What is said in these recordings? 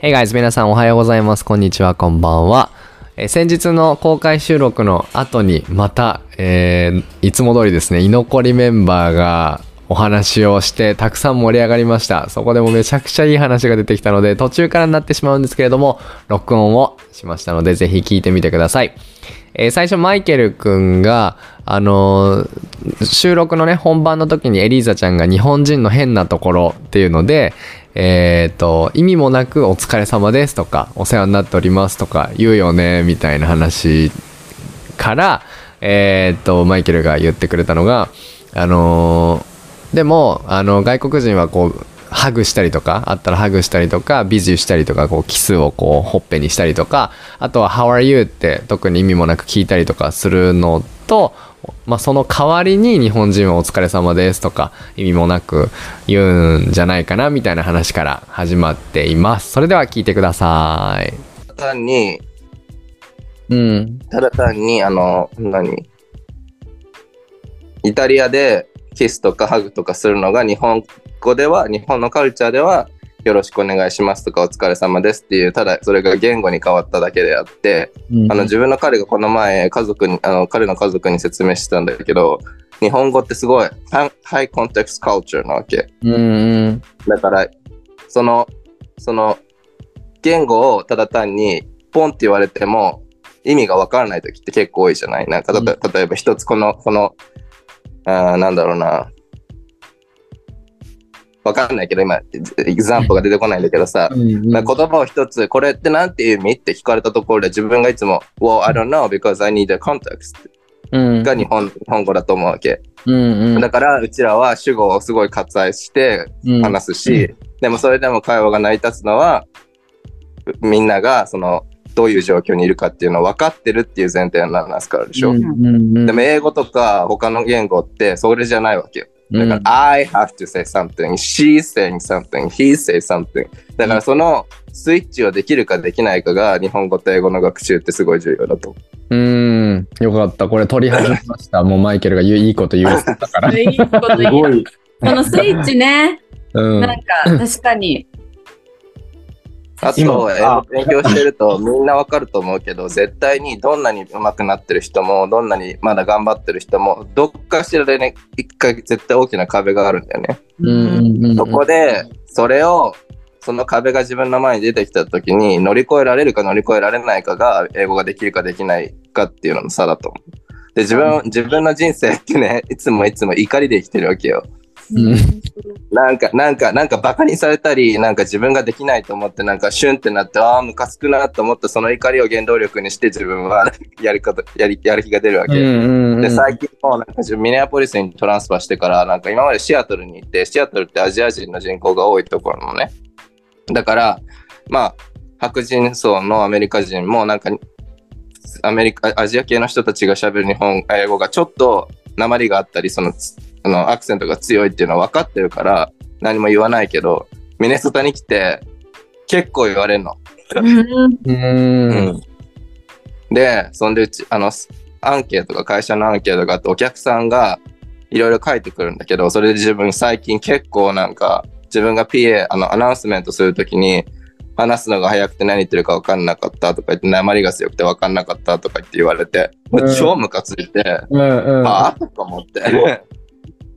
Hey guys, 皆さんおはようございます。こんにちは、こんばんは。え先日の公開収録の後にまた、えーいつも通りですね、居残りメンバーがお話をしてたくさん盛り上がりました。そこでもめちゃくちゃいい話が出てきたので途中からになってしまうんですけれども、録音をしましたのでぜひ聞いてみてください。えー最初マイケルくんが、あのー収録のね、本番の時にエリーザちゃんが日本人の変なところっていうので、えっ、と、意味もなくお疲れ様ですとか、お世話になっておりますとか言うよね、みたいな話から、えっ、と、マイケルが言ってくれたのが、あのでも、あの、外国人はこう、ハグしたりとか、あったらハグしたりとか、ビジュしたりとか、こう、キスをこう、ほっぺにしたりとか、あとは、How are you? って特に意味もなく聞いたりとかするのと、まあ、その代わりに日本人はお疲れ様ですとか、意味もなく言うんじゃないかな、みたいな話から始まっています。それでは聞いてください。単に、うん。ただ単に、あの、何イタリアでキスとかハグとかするのが日本語では、日本のカルチャーでは、よろしくお願いしますとかお疲れ様ですっていう、ただそれが言語に変わっただけであって、あの自分の彼がこの前家族に、あの彼の家族に説明してたんだけど、日本語ってすごいハハイコンテクストカルチャーなわけ。うんうん。だから、その、その、言語をただ単にポンって言われても意味がわからない時って結構多いじゃない？なんか例えば一つこの、この、あーなんだろうな。わかんないけど今、エグザンプが出てこないんだけどさ、まあ言葉を一つ、これってなんていう意味って聞かれたところで自分がいつも、Well, I don't know because I need a context うん。が日本日本語だと思うわけ。うんうん。だからうちらは主語をすごい割愛してうん。話すし、でもそれでも会話が成り立つのはみんながそのどういう状況にいるかっていうのを分かってるっていう前提の話すからでしょ、うんうんうん。でも英語とか他の言語ってそれじゃないわけよ。だから、I have to say something, she's saying something, he say something. だからそのスイッチをできるかできないかが日本語と英語の学習ってすごい重要だと。思ううん、よかった。これ取り始めました。もうマイケルが言ういいこと言うたから。いいこと言う。い。このスイッチね、うん。なんか確かに。あと、今英語勉強してるとみんなわかると思うけど、絶対にどんなに上手くなってる人も、どんなにまだ頑張ってる人も、どっかしらでね、一回絶対大きな壁があるんだよね。そこで、それを、その壁が自分の前に出てきた時に乗り越えられるか乗り越えられないかが英語ができるかできないかっていうのの差だと思う。で、自分、自分の人生ってね、いつもいつも怒りで生きてるわけよ。うんなんか、なんか、なんかバカにされたり、なんか自分ができないと思って、なんかシュンってなって、ああ、ムカつくなと思ったその怒りを原動力にして自分は やり方、やり、やる気が出るわけ。うんで、最近もなんか自分ミネアポリスにトランスファーしてから、なんか今までシアトルに行って、シアトルってアジア人の人口が多いところなのね。だから、まあ、白人層のアメリカ人もなんか、アメリカ、アジア系の人たちが喋る日本、英語がちょっと鉛があったり、その、つあの、アクセントが強いっていうのは分かってるから、何も言わないけど、ミネソタに来て、結構言われるの。うん。うん。で、そんでうち、あの、アンケートが、会社のアンケートがあって、お客さんがいろいろ書いてくるんだけど、それで自分最近結構なんか、自分が PA、あの、アナウンスメントするときに、話すのが早くて何言ってるか分かんなかったとか言って、鉛が強くて分かんなかったとか言って言われて、もう超ムカついて、うんうん。ああとか思って。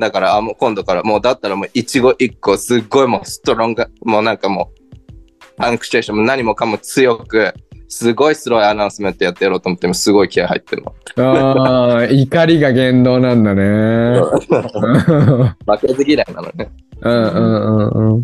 だから、あ、もう今度から、もうだったらもう一語一個、すっごいもうストロング、もうなんかもう、アンクシェーションも何もかも強く、すごいスローアナウンスメントやってやろうと思っても、すごい気合入ってるの。ああ、怒りが言動なんだね。うん負けず嫌いなのね。うんうんうん。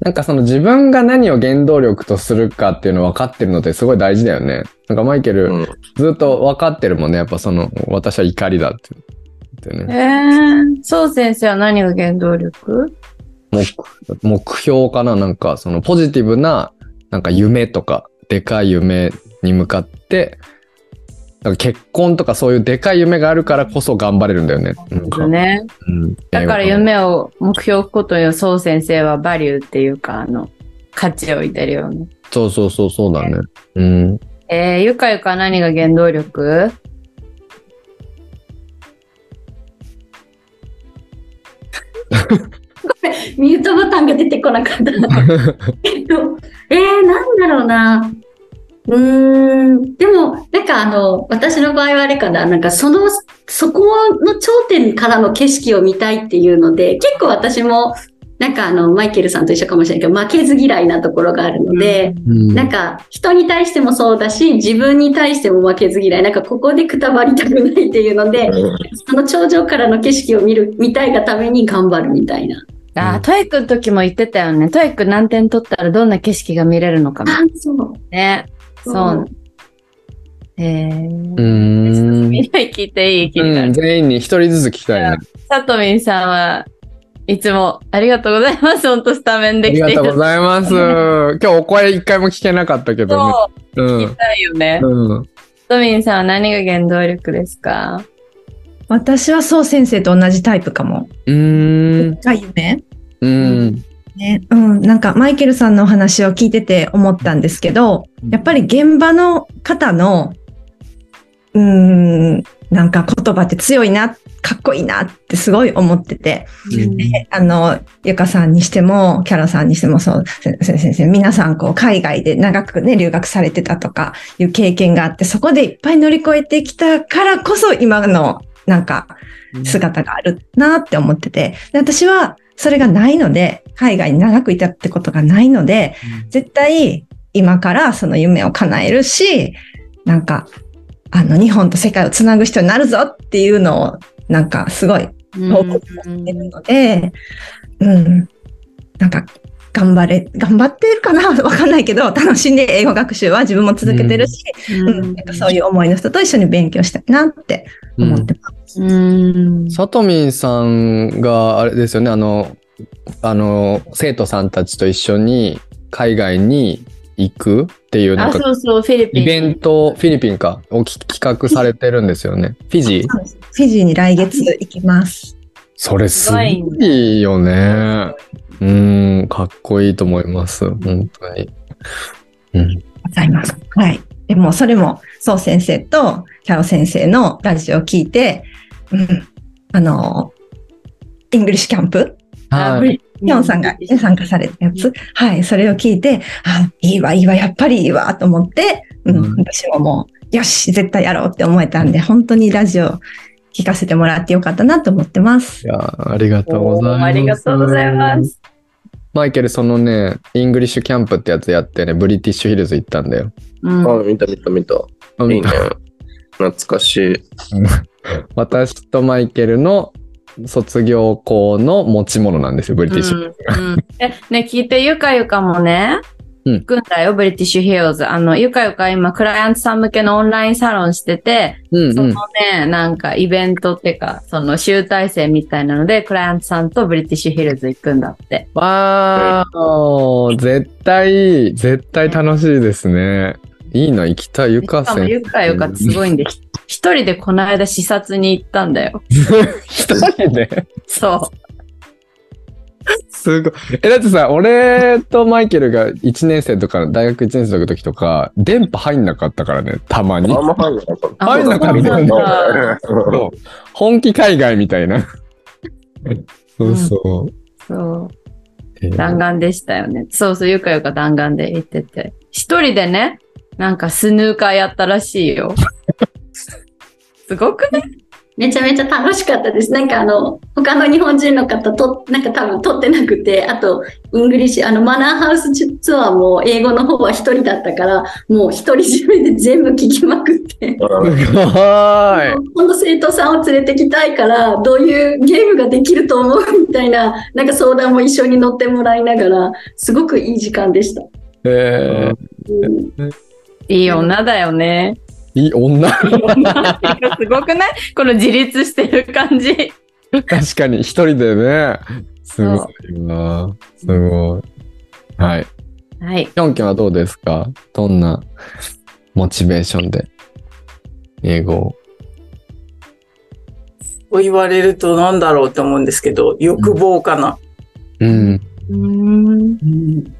なんかその自分が何を原動力とするかっていうの分かってるのってすごい大事だよね。なんかマイケル、うん。ずっと分かってるもんね。やっぱその、私は怒りだって。ってえね、ー、そう先生は何が原動力？目目標かな？なんかそのポジティブななんか夢とかでかい夢に向かってなんか結婚とかそういうでかい夢があるからこそ頑張れるんだよね。かね。うん、だから夢を目標を置くことにそう先生はバリューっていうか、あの、価値を置いてるよね。そうそうそうそうだね。うん。えー、ゆかゆかは何が原動力？ミュートボタンが出てこなかった。えっと、えー、なんだろうな。うーん。でも、なんかあの、私の場合はあれかな。なんかその、そこの頂点からの景色を見たいっていうので、結構私も、なんかあの、マイケルさんと一緒かもしれないけど、負けず嫌いなところがあるので、うんなんか人に対してもそうだし、自分に対しても負けず嫌い。なんかここでくたばりたくないっていうので、その頂上からの景色を見る、見たいがために頑張るみたいな。あー、 TOEIC の時も言ってたよね。 TOEIC 何点取ったらどんな景色が見れるのかみたいあ、そう。なね。そう。へえ。うーん。みんなに聞いていい聞いていいうん、全員に一人ずつ聞きたいね。さとみんさんはいつもありがとうございます。ほんとスタメンありできてがとうございます。今日お声一回も聞けなかったけどね。そう、うん聞き。たいよね。うん。さとみんさんは何が原動力ですか？私はそう先生と同じタイプかも。うーん。が夢うん。ね、うん、なんかマイケルさんのお話を聞いてて思ったんですけど、やっぱり現場の方の、うーん、なんか言葉って強いな、かっこいいなってすごい思ってて、であの、ゆかさんにしても、キャラさんにしてもそう、せ先生、皆さんこう海外で長くね、留学されてたとかいう経験があって、そこでいっぱい乗り越えてきたからこそ今のなんか姿があるなって思ってて、で私はそれがないので、海外に長くいたってことがないので、絶対今からその夢を叶えるし、なんか、あの、日本と世界をつなぐ人になるぞっていうのを、なんかすごい報告してるので、うん、なんか、頑張れ、頑張ってるかな？わかんないけど、楽しんで英語学習は自分も続けてるし、うん。なんかそういう思いの人と一緒に勉強したいなって思ってます。うん。さとみんさんがあれですよね。あのあの生徒さんたちと一緒に海外に行くっていうなあ、んかそうそう、フィリピン。イベントフィリピンかをき企画されてるんですよねフィジー？フィジーに来月行きます。それすごいよねうんかっこいいと思います本当にうんございます。はい。でも、それも、そう先生とキャロ先生のラジオを聞いて、うん、あの、イングリッシュキャンプあはいヒョンさんがね参加されたやつ？はい。それを聞いて、あ、いいわ、いいわ、やっぱりいいわ、と思って、うん、うん私ももう、よし、絶対やろうって思えたんで、本当にラジオ聞かせてもらってよかったなと思ってますい。やありがとうございますありがとうございます。マイケルそのねイングリッシュキャンプってやつやってねブリティッシュヒルズ行ったんだようんあ、見た見た見た。あいいね。懐かしい。私とマイケルの卒業校の持ち物なんですよ、ブリティッシュ。うんうんえ、ね、聞いて、ゆかゆかもね、うん行くんだよ、ブリティッシュヒルズ。あの、ゆかゆか今、クライアントさん向けのオンラインサロンしてて、うんうん。そのね、なんかイベントっていうか、その集大成みたいなので、クライアントさんとブリティッシュヒルズ行くんだって。わー、絶対、絶対楽しいですね。いいな、行きたい、ゆか先ゆかゆかってすごいんで、ひ 一人でこの間視察に行ったんだよ。一人で？そう。すごい。え、だってさ、俺とマイケルが1年生とか、大学1年生の時とか、電波入んなかったからね、たまにあ。んま入んなかった。入んなかったんだ本気海外みたいな。そうそう。そう。えー弾丸でしたよね。そうそう、ゆかゆか弾丸で行ってて。一人でね、なんかスヌーカーやったらしいよ。すごくね。めちゃめちゃ楽しかったです。なんかあの、他の日本人の方と、なんか多分撮ってなくて、あと、イングリッシュ、あの、マナーハウスツアーも英語の方は一人だったから、もう一人占めで全部聞きまくって。すごーい。今度生徒さんを連れてきたいから、どういうゲームができると思うみたいな、なんか相談も一緒に乗ってもらいながら、すごくいい時間でした。えうんいい女だよね。ー、いい女？いい女すごくない？この自立してる感じ。確かに、一人でね。すごいわ。すごい。はい。はい。きょんきょんはどうですか？どんなモチベーションで？英語を。こう言われるとなんだろうと思うんですけど、欲望かな。うん。うーん。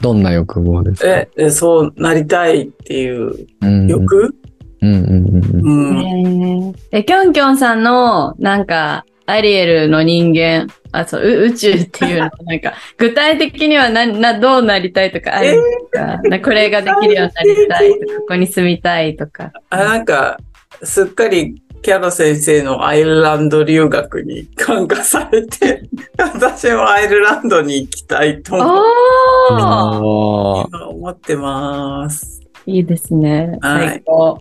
どんな欲望ですか？え、えそうなりたいっていううん。欲、うんうんうんうん。うん。えーえ、きょんきょんさんの、なんか、アリエルの人間、あ、そう、う宇宙っていうの、なんか、具体的にはな、な、どうなりたいとかあるんですか、なこれができるようになりたいとか、ここに住みたいとか。あ、なんか、すっかりキャロ先生のアイルランド留学に感化されて、私もアイルランドに行きたいと思思ってます。いいですね。はい最高。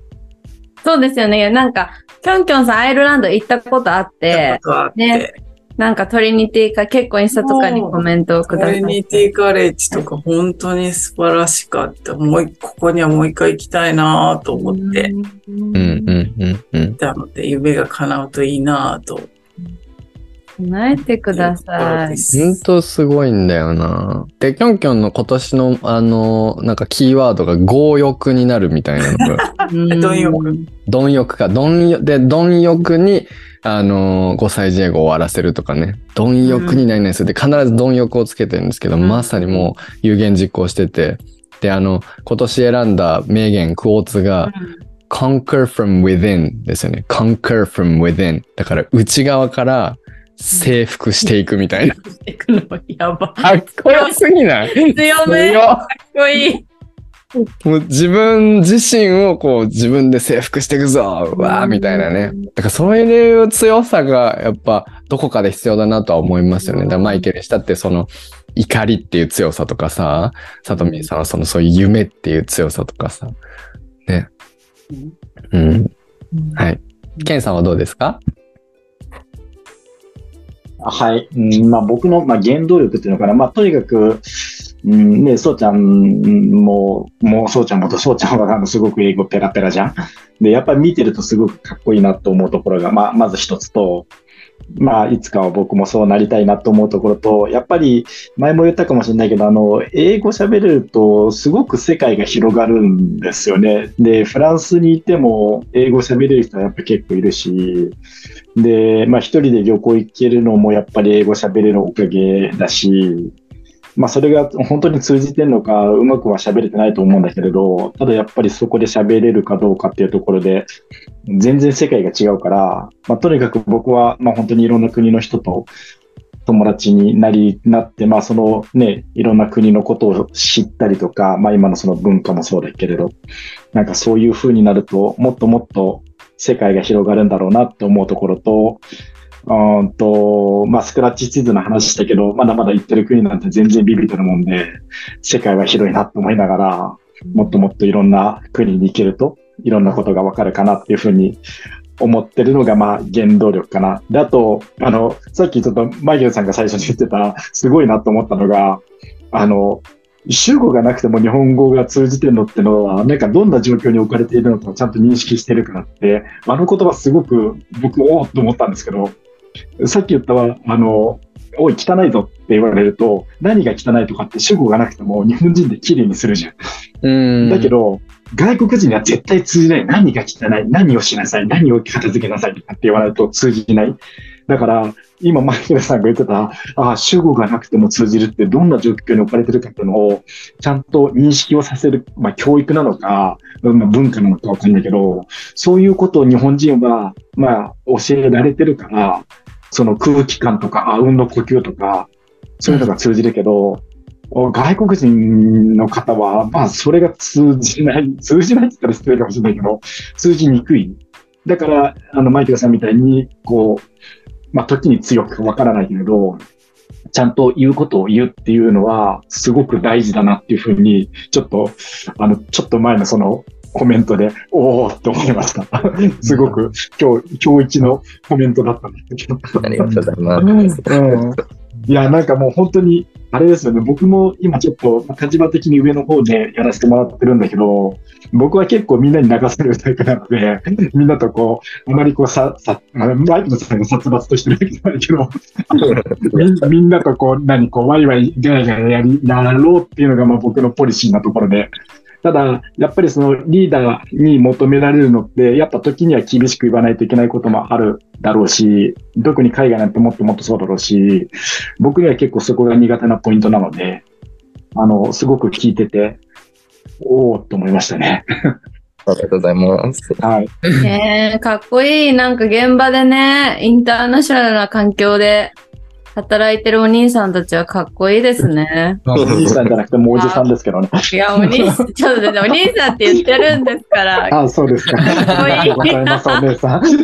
そうですよね。なんか、きょんきょんさんアイルランド行ったことあって、ってねなんかトリニティか結構インスタとかにコメントをくトださい。リニティカレッジとか本当に素晴らしかった。もう一ここにはもう一回行きたいなと思ってうんうんうんうんたので、夢が叶うといいなと。叶えてください。ほんとす。ごいんだよな。で、キョンキョンの今年のあの、なんかキーワードが強欲になるみたいなのが、うん。貪欲貪欲か、貪欲、で、貪欲に、あの、5歳児英語を終わらせるとかね、貪欲に何々するで、必ず貪欲をつけてるんですけど、うん。まさにもう有言実行してて、で、あの、今年選んだ名言、クォーツが、conquer from within ですよね。conquer from within。だから内側から征服していくみたいな。行くのやば。かっこよすぎない？強め。強かっこいい。もう自分自身をこう自分で征服していくぞわーみたいなね。だからそういう強さがやっぱどこかで必要だなとは思いますよね。だからマイケルにしたってその怒りっていう強さとかさ、さとみさんはそのそういう夢っていう強さとかさ。ね。うん。はい。ケンさんはどうですか？はい。うん、まあ僕の、まあ、原動力っていうのかな。まあとにかく、うん、ね、そうちゃんも、もうそうちゃんもと、そうちゃんはあのすごく英語ペラペラじゃん。で、やっぱり見てるとすごくかっこいいなと思うところが、まあまず一つと、まあいつかは僕もそうなりたいなと思うところと、やっぱり前も言ったかもしれないけど、あの、英語喋れるとすごく世界が広がるんですよね。で、フランスにいても英語喋れる人はやっぱ結構いるし、で、まあ一人で旅行行けるのもやっぱり英語喋れるおかげだし、まあそれが本当に通じてるのか、うまくは喋れてないと思うんだけれど、ただやっぱりそこで喋れるかどうかっていうところで、全然世界が違うから、まあとにかく僕は、まあ本当にいろんな国の人と友達になり、なって、まあそのね、いろんな国のことを知ったりとか、まあ今のその文化もそうだけれど、なんかそういう風になると、もっともっと世界が広がるんだろうなって思うところと、うんと、まあ、スクラッチ地図の話したけど、まだまだ行ってる国なんて全然ビビってるもんで、世界は広いなと思いながら、もっともっといろんな国に行けると、いろんなことがわかるかなっていうふうに思ってるのが、まあ、原動力かな。で、あと、あの、さっきちょっとマイケルさんが最初に言ってた、すごいなと思ったのが、あの、主語がなくても日本語が通じてるのってのは、なんかどんな状況に置かれているのかをちゃんと認識してるからって、あの言葉すごく僕、おおっと思ったんですけど、さっき言ったは、あの、おい、汚いぞって言われると、何が汚いとかって主語がなくても日本人で綺麗にするじゃん。うん。だけど、外国人には絶対通じない。何が汚い？何をしなさい？何を片付けなさいとかって言わないと通じない。だから、今、マイケルさんが言ってた、ああ、主語がなくても通じるってどんな状況に置かれてるかっていうのを、ちゃんと認識をさせる、まあ、教育なのか、まあ、文化なのかわかんないけど、そういうことを日本人は、まあ、教えられてるから、その空気感とか、あうんの呼吸とか、そういうのが通じるけど、外国人の方は、まあ、それが通じない、通じないって言ったら失礼かもしれないけど、通じにくい。だから、あの、マイケルさんみたいに、こう、まあ、時に強くわからないけれど、ちゃんと言うことを言うっていうのは、すごく大事だなっていうふうに、ちょっと、あの、ちょっと前のそのコメントで、おおって思いました。すごく、今日、今日一のコメントだったんですけど。ありがとうございます。うんいや、なんかもう本当に、あれですよね。僕も今ちょっと立場的に上の方でやらせてもらってるんだけど、僕は結構みんなに流されるタイプなので、みんなとこう、あまりこうさ、さ、あマイクのさんが殺伐としてるわけじゃないけど、みみんなとこう、何こう、ワイワイガヤガヤやり、やろうっていうのがまあ僕のポリシーなところで、ただ、やっぱりそのリーダーに求められるのって、やっぱ時には厳しく言わないといけないこともあるだろうし、特に海外なんてもっともっとそうだろうし、僕には結構そこが苦手なポイントなので、あの、すごく聞いてて、おおと思いましたね。ありがとうございます。はい。ねえかっこいい。なんか現場でね、インターナショナルな環境で働いてるお兄さんたちはかっこいいですね。お兄さんじゃなくてもうおじさんですけどね。いや、お兄さん、ちょっとね、お兄さんって言ってるんですから。か あ、そうですか。っこいい。わかります、お姉さん。かっこ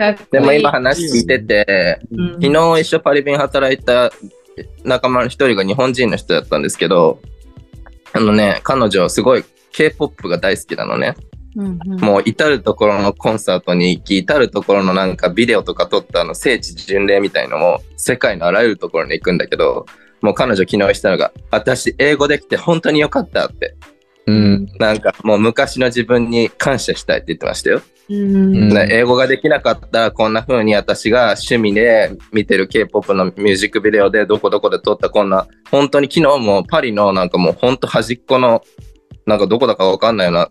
いいでも今話聞いてて、うん昨日一緒パリビン働いた仲間の一人が日本人の人だったんですけど、あのね、彼女すごい K-POP が大好きなのね。うんうんもう至るところのコンサートに行き、至るところのなんかビデオとか撮ったあの聖地巡礼みたいのも世界のあらゆるところに行くんだけど、もう彼女昨日言ったのが、私英語できて本当に良かったって。うん。なんかもう昔の自分に感謝したいって言ってましたよ。うんね英語ができなかったらこんな風に私が趣味で見てる K-POP のミュージックビデオでどこどこで撮ったこんな本当に昨日もパリのなんかもう本当端っこのなんかどこだかわかんないような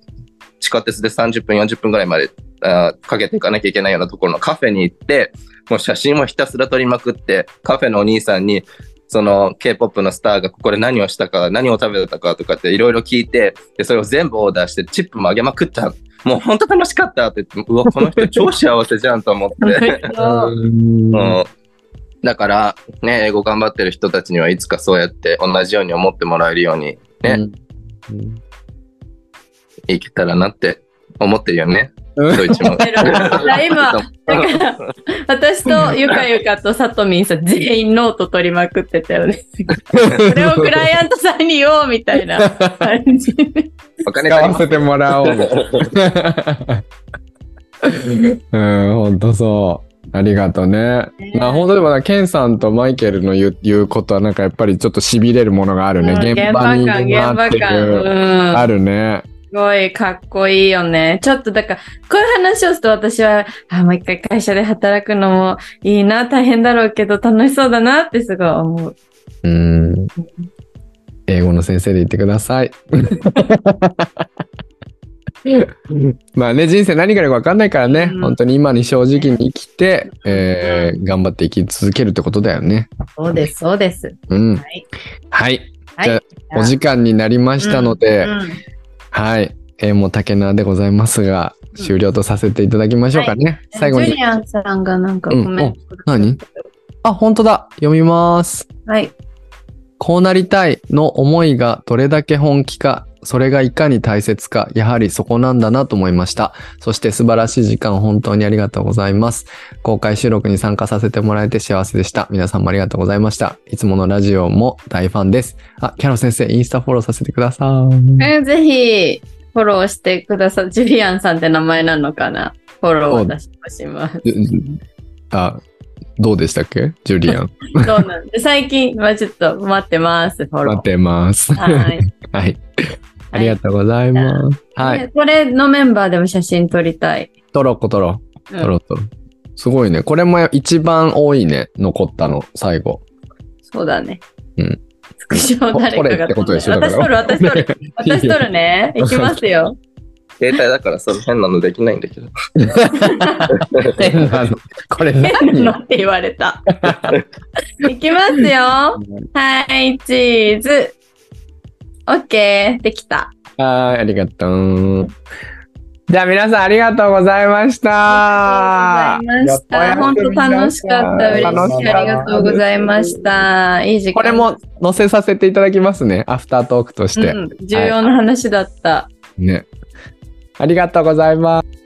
地下鉄で30分40分ぐらいまであーかけていかなきゃいけないようなところのカフェに行ってもう写真をひたすら撮りまくってカフェのお兄さんにその K-POP のスターがここで何をしたか何を食べたかとかっていろいろ聞いてでそれを全部オーダーしてチップもあげまくったもう本当楽しかったって言って、うわ、この人超幸せじゃんと思って。うんう。ん。だから、ね、英語頑張ってる人たちにはいつかそうやって同じように思ってもらえるようにね、いけたらなって思ってるよね。うんドイツも。今、だから、私とゆかゆかとさとみんさん全員ノート取りまくってたよね。それをクライアントさんに言おうみたいな 感じ。お金使足りませんわせてもらおう。うん、ほんとそう。ありがとうね。まあ本当でもな、ケンさんとマイケルの言う言うことはなんかやっぱりちょっと痺れるものがあるね。うん現場に現場感。うん。あるね。すごいかっこいいよね。ちょっとだから、こういう話をすると私は、あ、もう一回会社で働くのもいいな、大変だろうけど楽しそうだなってすごい思う。うん。英語の先生で言ってください。まあね、人生何があるか分かんないからね、うん本当に今に正直に生きて、えー頑張って生き続けるってことだよね。そうです、そうです。うん。はい。はい。はいじゃあお時間になりましたので、うんはい。えーもう竹縄でございますが、終了とさせていただきましょうかね。最後にジュ。リアンさんがなんかコメント、何？あ、本当だ。読みます。はい。こうなりたいの思いがどれだけ本気か、それがいかに大切か、やはりそこなんだなと思いました。そして素晴らしい時間を本当にありがとうございます。公開収録に参加させてもらえて幸せでした。皆さんもありがとうございました。いつものラジオも大ファンです。あ、キャロ先生、インスタフォローさせてください。えーぜひ、フォローしてください。ジュリアンさんって名前なのかな？フォロー私もします。あ、どうでしたっけ？ジュリアン。そうなんで、最近はちょっと待ってます、フォロー。待ってます。は はい。い。ありがとうございます。はい。ねこれのメンバーでも写真撮りたい。撮ろう、撮ろう。うん撮ろう、撮ろう。すごいね。これも一番多いね。残ったの、最後。そうだね。うん。スクショを誰かが撮れってことでしょだ私撮る、私撮る。私撮るね。いきますよ。携帯だからその変なのできないんだけど。変なの。これ変な何のって言われた。いきますよ。はい、チーズ。オッケー、できた。はい、ありがとう。じゃあ皆さんありがとうございました。ありがとうございました。本当楽しかった。嬉しい。ありがとうございました。いい時間。これも載せさせていただきますね。アフタートークとして。うん、重要な話だった。ね。ありがとうございます。